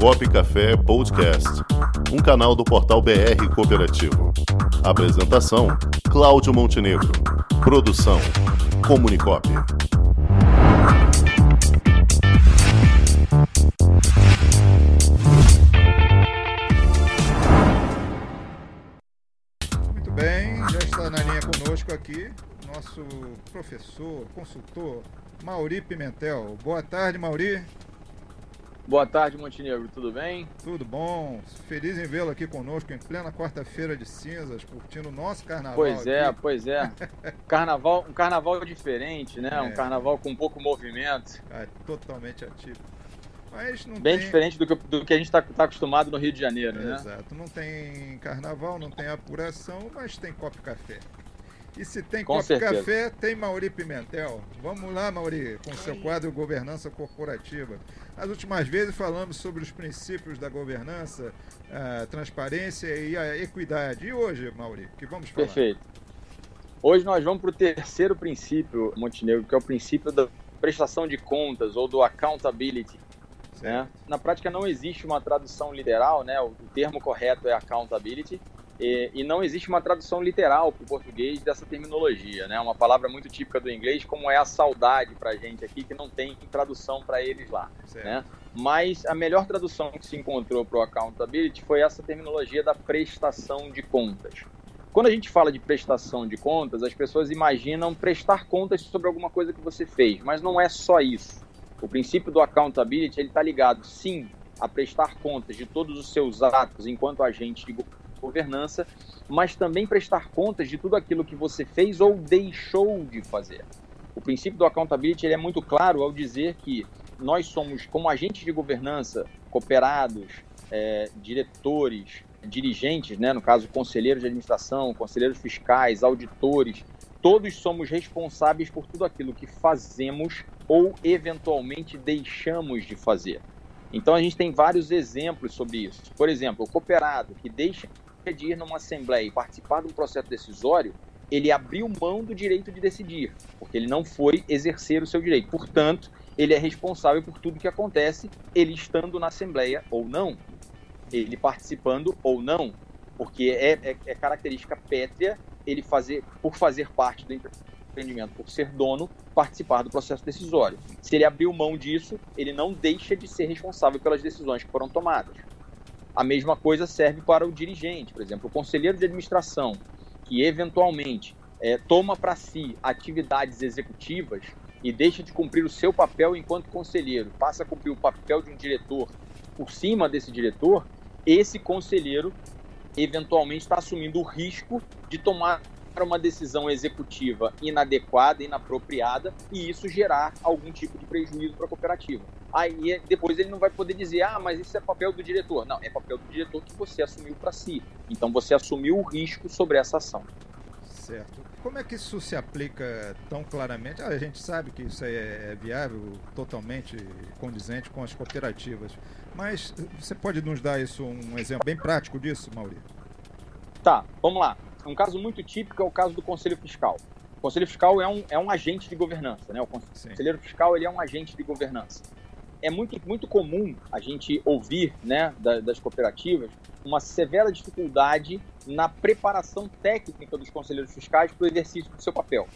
Comunicop Café Podcast, um canal do portal BR Cooperativo. Apresentação: Cláudio Montenegro. Produção: Comunicop. Muito bem, já está na linha conosco aqui nosso professor, consultor, Mauri Pimentel. Boa tarde, Mauri. Boa tarde, Montenegro, tudo bem? Tudo bom. Feliz em vê-lo aqui conosco em plena quarta-feira de cinzas, curtindo o nosso carnaval. Pois é, aqui. pois é. Carnaval, um carnaval diferente, né? É. Um carnaval com pouco movimento. É totalmente atípico. Mas não Bem tem... diferente do que, do que a gente está acostumado no Rio de Janeiro, né? Exato. Não tem carnaval, não tem apuração, mas tem copo café. E se tem Com copo certeza. café, tem Mauri Pimentel. Vamos lá, Mauri, com seu quadro Governança Corporativa. As últimas vezes falamos sobre os princípios da governança, a transparência e a equidade. E hoje, Mauri, o que vamos falar? Perfeito. Hoje nós vamos para o terceiro princípio, Montenegro, que é o princípio da prestação de contas ou do accountability. Né? Na prática não existe uma tradução literal, né? o termo correto é accountability, e, e não existe uma tradução literal para o português dessa terminologia. Né? Uma palavra muito típica do inglês, como é a saudade para a gente aqui, que não tem tradução para eles lá. certo. Né? Mas a melhor tradução que se encontrou para o accountability foi essa terminologia da prestação de contas. Quando a gente fala de prestação de contas, as pessoas imaginam prestar contas sobre alguma coisa que você fez, mas não é só isso. O princípio do accountability ele está ligado, sim, a prestar contas de todos os seus atos enquanto agente de governança, mas também prestar contas de tudo aquilo que você fez ou deixou de fazer. O princípio do accountability é muito claro ao dizer que nós somos, como agentes de governança, cooperados, eh, diretores, dirigentes, né, no caso, conselheiros de administração, conselheiros fiscais, auditores, todos somos responsáveis por tudo aquilo que fazemos ou eventualmente deixamos de fazer. Então a gente tem vários exemplos sobre isso. Por exemplo, o cooperado que deixa de ir numa assembleia e participar de um processo decisório, ele abriu mão do direito de decidir, porque ele não foi exercer o seu direito. Portanto, ele é responsável por tudo que acontece, ele estando na assembleia ou não, ele participando ou não, porque é, é- é característica pétrea ele fazer, por fazer parte do empreendimento, por ser dono, participar do processo decisório. Se ele abriu mão disso, ele não deixa de ser responsável pelas decisões que foram tomadas. A mesma coisa serve para o dirigente, por exemplo, o conselheiro de administração, que eventualmente eh, toma para si atividades executivas e deixa de cumprir o seu papel enquanto conselheiro, passa a cumprir o papel de um diretor por cima desse diretor, esse conselheiro eventualmente está assumindo o risco de tomar uma decisão executiva inadequada, inapropriada, e isso gerar algum tipo de prejuízo para a cooperativa. Aí depois ele não vai poder dizer, ah, mas isso é papel do diretor. Não, é papel do diretor que você assumiu para si. Então você assumiu o risco sobre essa ação. Certo. Como é que isso se aplica tão claramente? Ah, a gente sabe que isso é é viável, totalmente condizente com as cooperativas. Mas você pode nos dar isso um exemplo bem prático disso, Mauri? Tá, vamos lá. Um caso muito típico é o caso do Conselho Fiscal. O Conselho Fiscal é um, é um agente de governança, né? O Sim. conselheiro fiscal ele é um agente de governança. É muito, muito comum a gente ouvir né, da- das cooperativas uma severa dificuldade na preparação técnica dos conselheiros fiscais para o exercício do seu papel.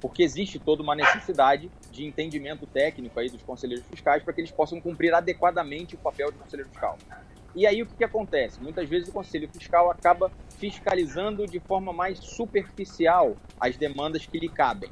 Porque existe toda uma necessidade de entendimento técnico aí dos conselheiros fiscais para que eles possam cumprir adequadamente o papel de conselheiro fiscal. E aí o que, que acontece? Muitas vezes o conselho fiscal acaba fiscalizando de forma mais superficial as demandas que lhe cabem.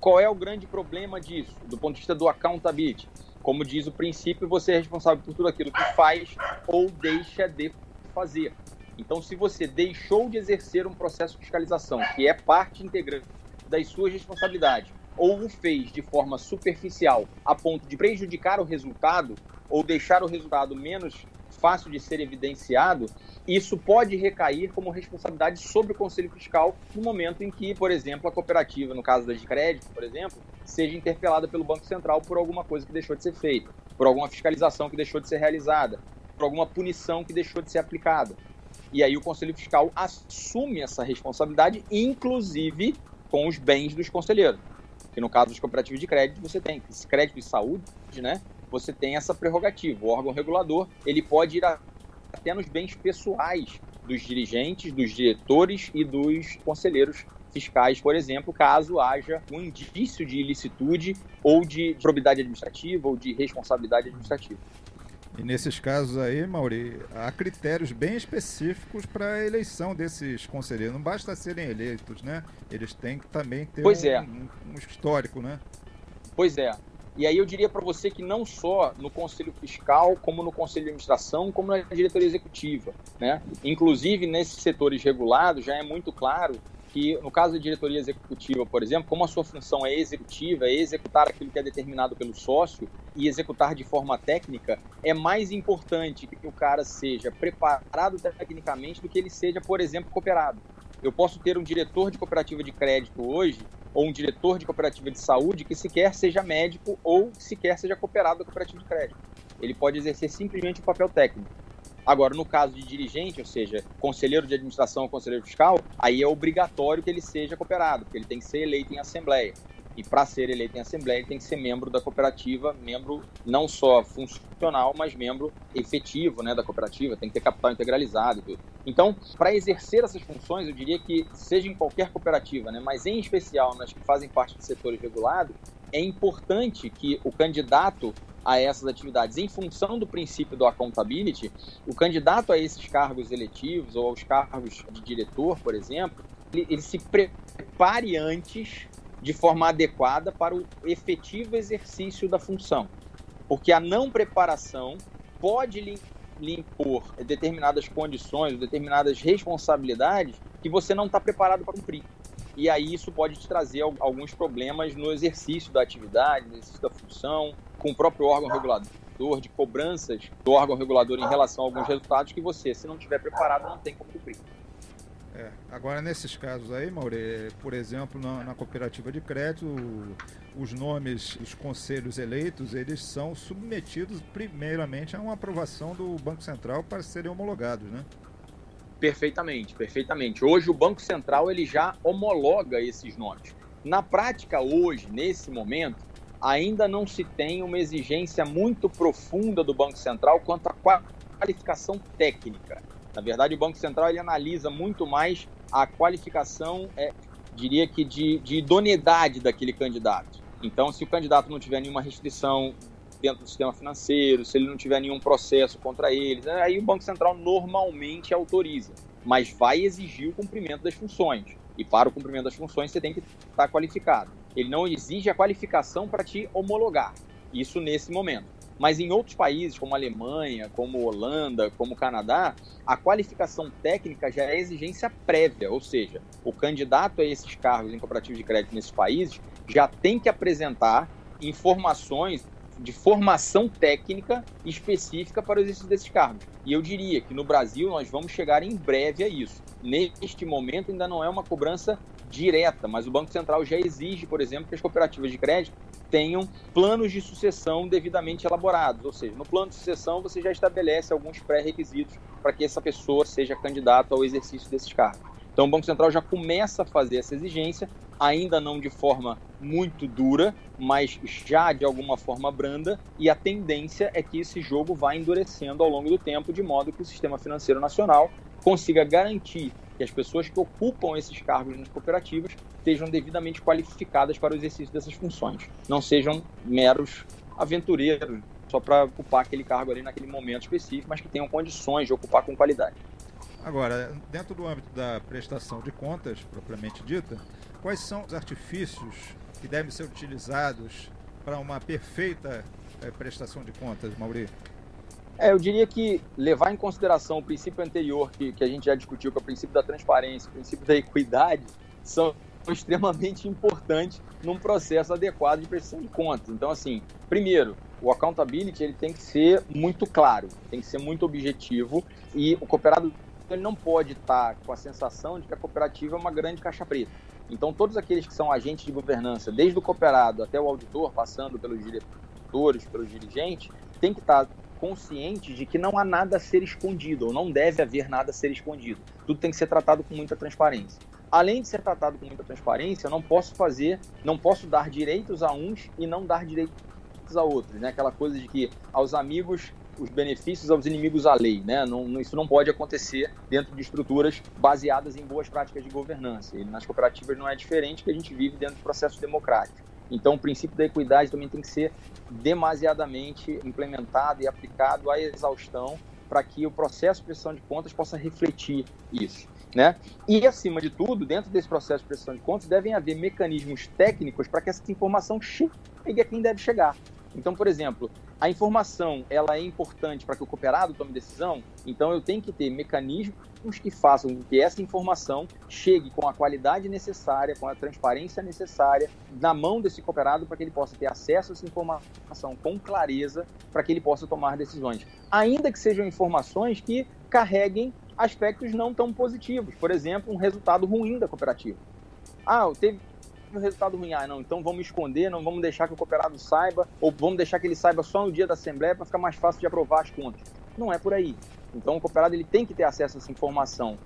Qual é o grande problema disso, do ponto de vista do accountability? Como diz o princípio, você é responsável por tudo aquilo que faz ou deixa de fazer. Então, se você deixou de exercer um processo de fiscalização, que é parte integrante das suas responsabilidades, ou o fez de forma superficial a ponto de prejudicar o resultado, ou deixar o resultado menos fácil de ser evidenciado, isso pode recair como responsabilidade sobre o Conselho Fiscal no momento em que, por exemplo, a cooperativa, no caso das de crédito, por exemplo, seja interpelada pelo Banco Central por alguma coisa que deixou de ser feita, por alguma fiscalização que deixou de ser realizada, por alguma punição que deixou de ser aplicada. E aí o Conselho Fiscal assume essa responsabilidade, inclusive com os bens dos conselheiros. Que no caso das cooperativas de crédito, você tem crédito de saúde, né? você tem essa prerrogativa. O órgão regulador ele pode ir até nos bens pessoais dos dirigentes, dos diretores e dos conselheiros fiscais, por exemplo, caso haja um indício de ilicitude ou de probidade administrativa ou de responsabilidade administrativa. E nesses casos aí, Mauri, há critérios bem específicos para a eleição desses conselheiros. Não basta serem eleitos, né? Eles têm que também ter pois um, é. um, um histórico, né? Pois é. E aí eu diria para você que não só no Conselho Fiscal, como no Conselho de Administração, como na diretoria executiva, né? Inclusive nesses setores regulados já é muito claro que no caso da diretoria executiva, por exemplo, como a sua função é executiva, é executar aquilo que é determinado pelo sócio e executar de forma técnica, é mais importante que o cara seja preparado tecnicamente do que ele seja, por exemplo, cooperado. Eu posso ter um diretor de cooperativa de crédito hoje ou um diretor de cooperativa de saúde que sequer seja médico ou sequer seja cooperado da cooperativa de crédito. Ele pode exercer simplesmente o papel técnico. Agora, no caso de dirigente, ou seja, conselheiro de administração ou conselheiro fiscal, aí é obrigatório que ele seja cooperado, porque ele tem que ser eleito em assembleia. E para ser eleito em assembleia, ele tem que ser membro da cooperativa, membro não só funcional, mas membro efetivo né, da cooperativa, tem que ter capital integralizado e tudo. Então, para exercer essas funções, eu diria que, seja em qualquer cooperativa, né, mas em especial nas que fazem parte de setores regulados, é importante que o candidato a essas atividades, em função do princípio do accountability, o candidato a esses cargos eletivos ou aos cargos de diretor, por exemplo, ele, ele se prepare antes de forma adequada para o efetivo exercício da função. Porque a não preparação pode lhe, lhe impor determinadas condições, determinadas responsabilidades que você não está preparado para cumprir. E aí isso pode te trazer alguns problemas no exercício da atividade, no exercício da função, com o próprio órgão regulador, de cobranças do órgão regulador em relação a alguns resultados que você, se não tiver preparado, não tem como cumprir. É, agora, nesses casos aí, Maure, por exemplo, na, na, cooperativa de crédito, os nomes dos conselhos eleitos, eles são submetidos primeiramente a uma aprovação do Banco Central para serem homologados, né? Perfeitamente, perfeitamente. Hoje o Banco Central ele já homologa esses nomes. Na prática, hoje, nesse momento, ainda não se tem uma exigência muito profunda do Banco Central quanto à qualificação técnica. Na verdade, o Banco Central ele analisa muito mais a qualificação, é, diria que de, de idoneidade daquele candidato. Então, se o candidato não tiver nenhuma restrição dentro do sistema financeiro, se ele não tiver nenhum processo contra ele, aí o Banco Central normalmente autoriza, mas vai exigir o cumprimento das funções. E para o cumprimento das funções você tem que estar qualificado. Ele não exige a qualificação para te homologar. Isso nesse momento. Mas em outros países, como Alemanha, como Holanda, como Canadá, a qualificação técnica já é exigência prévia, ou seja, o candidato a esses cargos em cooperativos de crédito nesses países já tem que apresentar informações de formação técnica específica para o exercício desses cargos. E eu diria que no Brasil nós vamos chegar em breve a isso. Neste momento ainda não é uma cobrança direta, mas o Banco Central já exige, por exemplo, que as cooperativas de crédito tenham planos de sucessão devidamente elaborados. Ou seja, no plano de sucessão você já estabelece alguns pré-requisitos para que essa pessoa seja candidata ao exercício desses cargos. Então o Banco Central já começa a fazer essa exigência, ainda não de forma muito dura, mas já de alguma forma branda, e a tendência é que esse jogo vá endurecendo ao longo do tempo, de modo que o sistema financeiro nacional consiga garantir que as pessoas que ocupam esses cargos nas cooperativas estejam devidamente qualificadas para o exercício dessas funções, não sejam meros aventureiros só para ocupar aquele cargo ali naquele momento específico, mas que tenham condições de ocupar com qualidade. Agora, dentro do âmbito da prestação de contas, propriamente dita, quais são os artifícios que devem ser utilizados para uma perfeita é, prestação de contas, Maurício? É, eu diria que levar em consideração o princípio anterior que, que a gente já discutiu, que é o princípio da transparência, o princípio da equidade, são extremamente importantes num processo adequado de prestação de contas. Então, assim, primeiro, o accountability ele tem que ser muito claro, tem que ser muito objetivo e o cooperado ele não pode estar com a sensação de que a cooperativa é uma grande caixa preta. Então, todos aqueles que são agentes de governança, desde o cooperado até o auditor, passando pelos diretores, pelos dirigentes, tem que estar consciente de que não há nada a ser escondido, ou não deve haver nada a ser escondido. Tudo tem que ser tratado com muita transparência. Além de ser tratado com muita transparência, eu não posso fazer, não posso dar direitos a uns e não dar direitos a outros, né? Aquela coisa de que aos amigos os benefícios aos inimigos à lei, né? Não, isso não pode acontecer dentro de estruturas baseadas em boas práticas de governança. E nas cooperativas não é diferente que a gente vive dentro do processo democrático. Então, o princípio da equidade também tem que ser demasiadamente implementado e aplicado à exaustão para que o processo de prestação de contas possa refletir isso. Né? E, acima de tudo, dentro desse processo de prestação de contas, devem haver mecanismos técnicos para que essa informação chegue a quem deve chegar. Então, por exemplo, a informação ela é importante para que o cooperado tome decisão, então eu tenho que ter mecanismos que façam com que essa informação chegue com a qualidade necessária, com a transparência necessária na mão desse cooperado para que ele possa ter acesso a essa informação com clareza, para que ele possa tomar decisões. Ainda que sejam informações que carreguem aspectos não tão positivos, por exemplo, um resultado ruim da cooperativa. Ah, teve um resultado ruim. Ah, não, então vamos esconder, não vamos deixar que o cooperado saiba, ou vamos deixar que ele saiba só no dia da assembleia para ficar mais fácil de aprovar as contas. Não é por aí. Então o cooperado ele tem que ter acesso a essa informação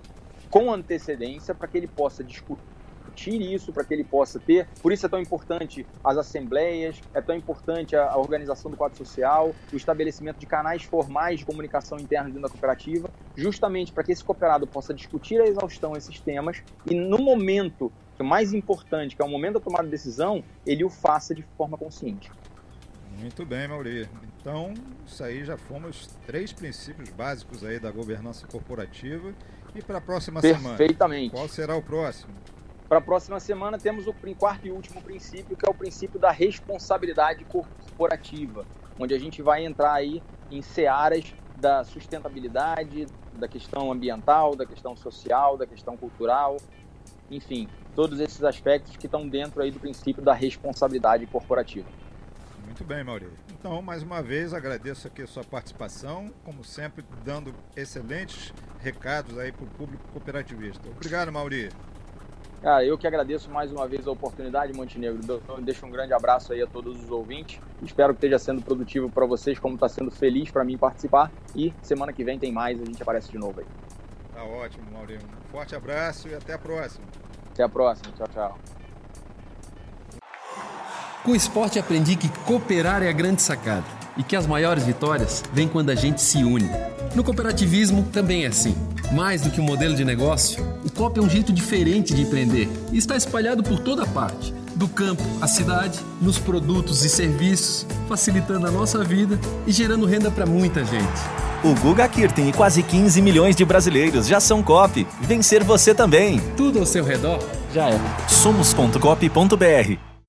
com antecedência para que ele possa discutir isso, para que ele possa ter. Por isso é tão importante as assembleias, é tão importante a, organização do quadro social, o estabelecimento de canais formais de comunicação interna dentro da cooperativa, justamente para que esse cooperado possa discutir a exaustão esses temas e no momento o mais importante, que é o momento da tomada de decisão, ele o faça de forma consciente. Muito bem, Mauri. Então, isso aí já fomos três princípios básicos aí da governança corporativa. E para a próxima semana? Perfeitamente. Qual será o próximo? Para a próxima semana temos o quarto e último princípio, que é o princípio da responsabilidade corporativa, onde a gente vai entrar aí em searas da sustentabilidade, da questão ambiental, da questão social, da questão cultural, enfim, todos esses aspectos que estão dentro aí do princípio da responsabilidade corporativa. Muito bem, Maurício. Então, mais uma vez, agradeço aqui a sua participação, como sempre, dando excelentes recados aí para o público cooperativista. Obrigado, Maurício. Ah, eu que agradeço mais uma vez a oportunidade, Montenegro. Deixo um grande abraço aí a todos os ouvintes. Espero que esteja sendo produtivo para vocês, como está sendo feliz para mim participar. E semana que vem tem mais, a gente aparece de novo aí. Tá ótimo, Maurício. Um forte abraço e até a próxima. Até a próxima. Tchau, tchau. Com o esporte aprendi que cooperar é a grande sacada e que as maiores vitórias vêm quando a gente se une. No cooperativismo também é assim. Mais do que um modelo de negócio, o COP é um jeito diferente de empreender e está espalhado por toda parte do campo à cidade, nos produtos e serviços, facilitando a nossa vida e gerando renda para muita gente. O Guga Kirten e quase 15 milhões de brasileiros já são COP. Vencer você também. Tudo ao seu redor já é. Somos.cop.br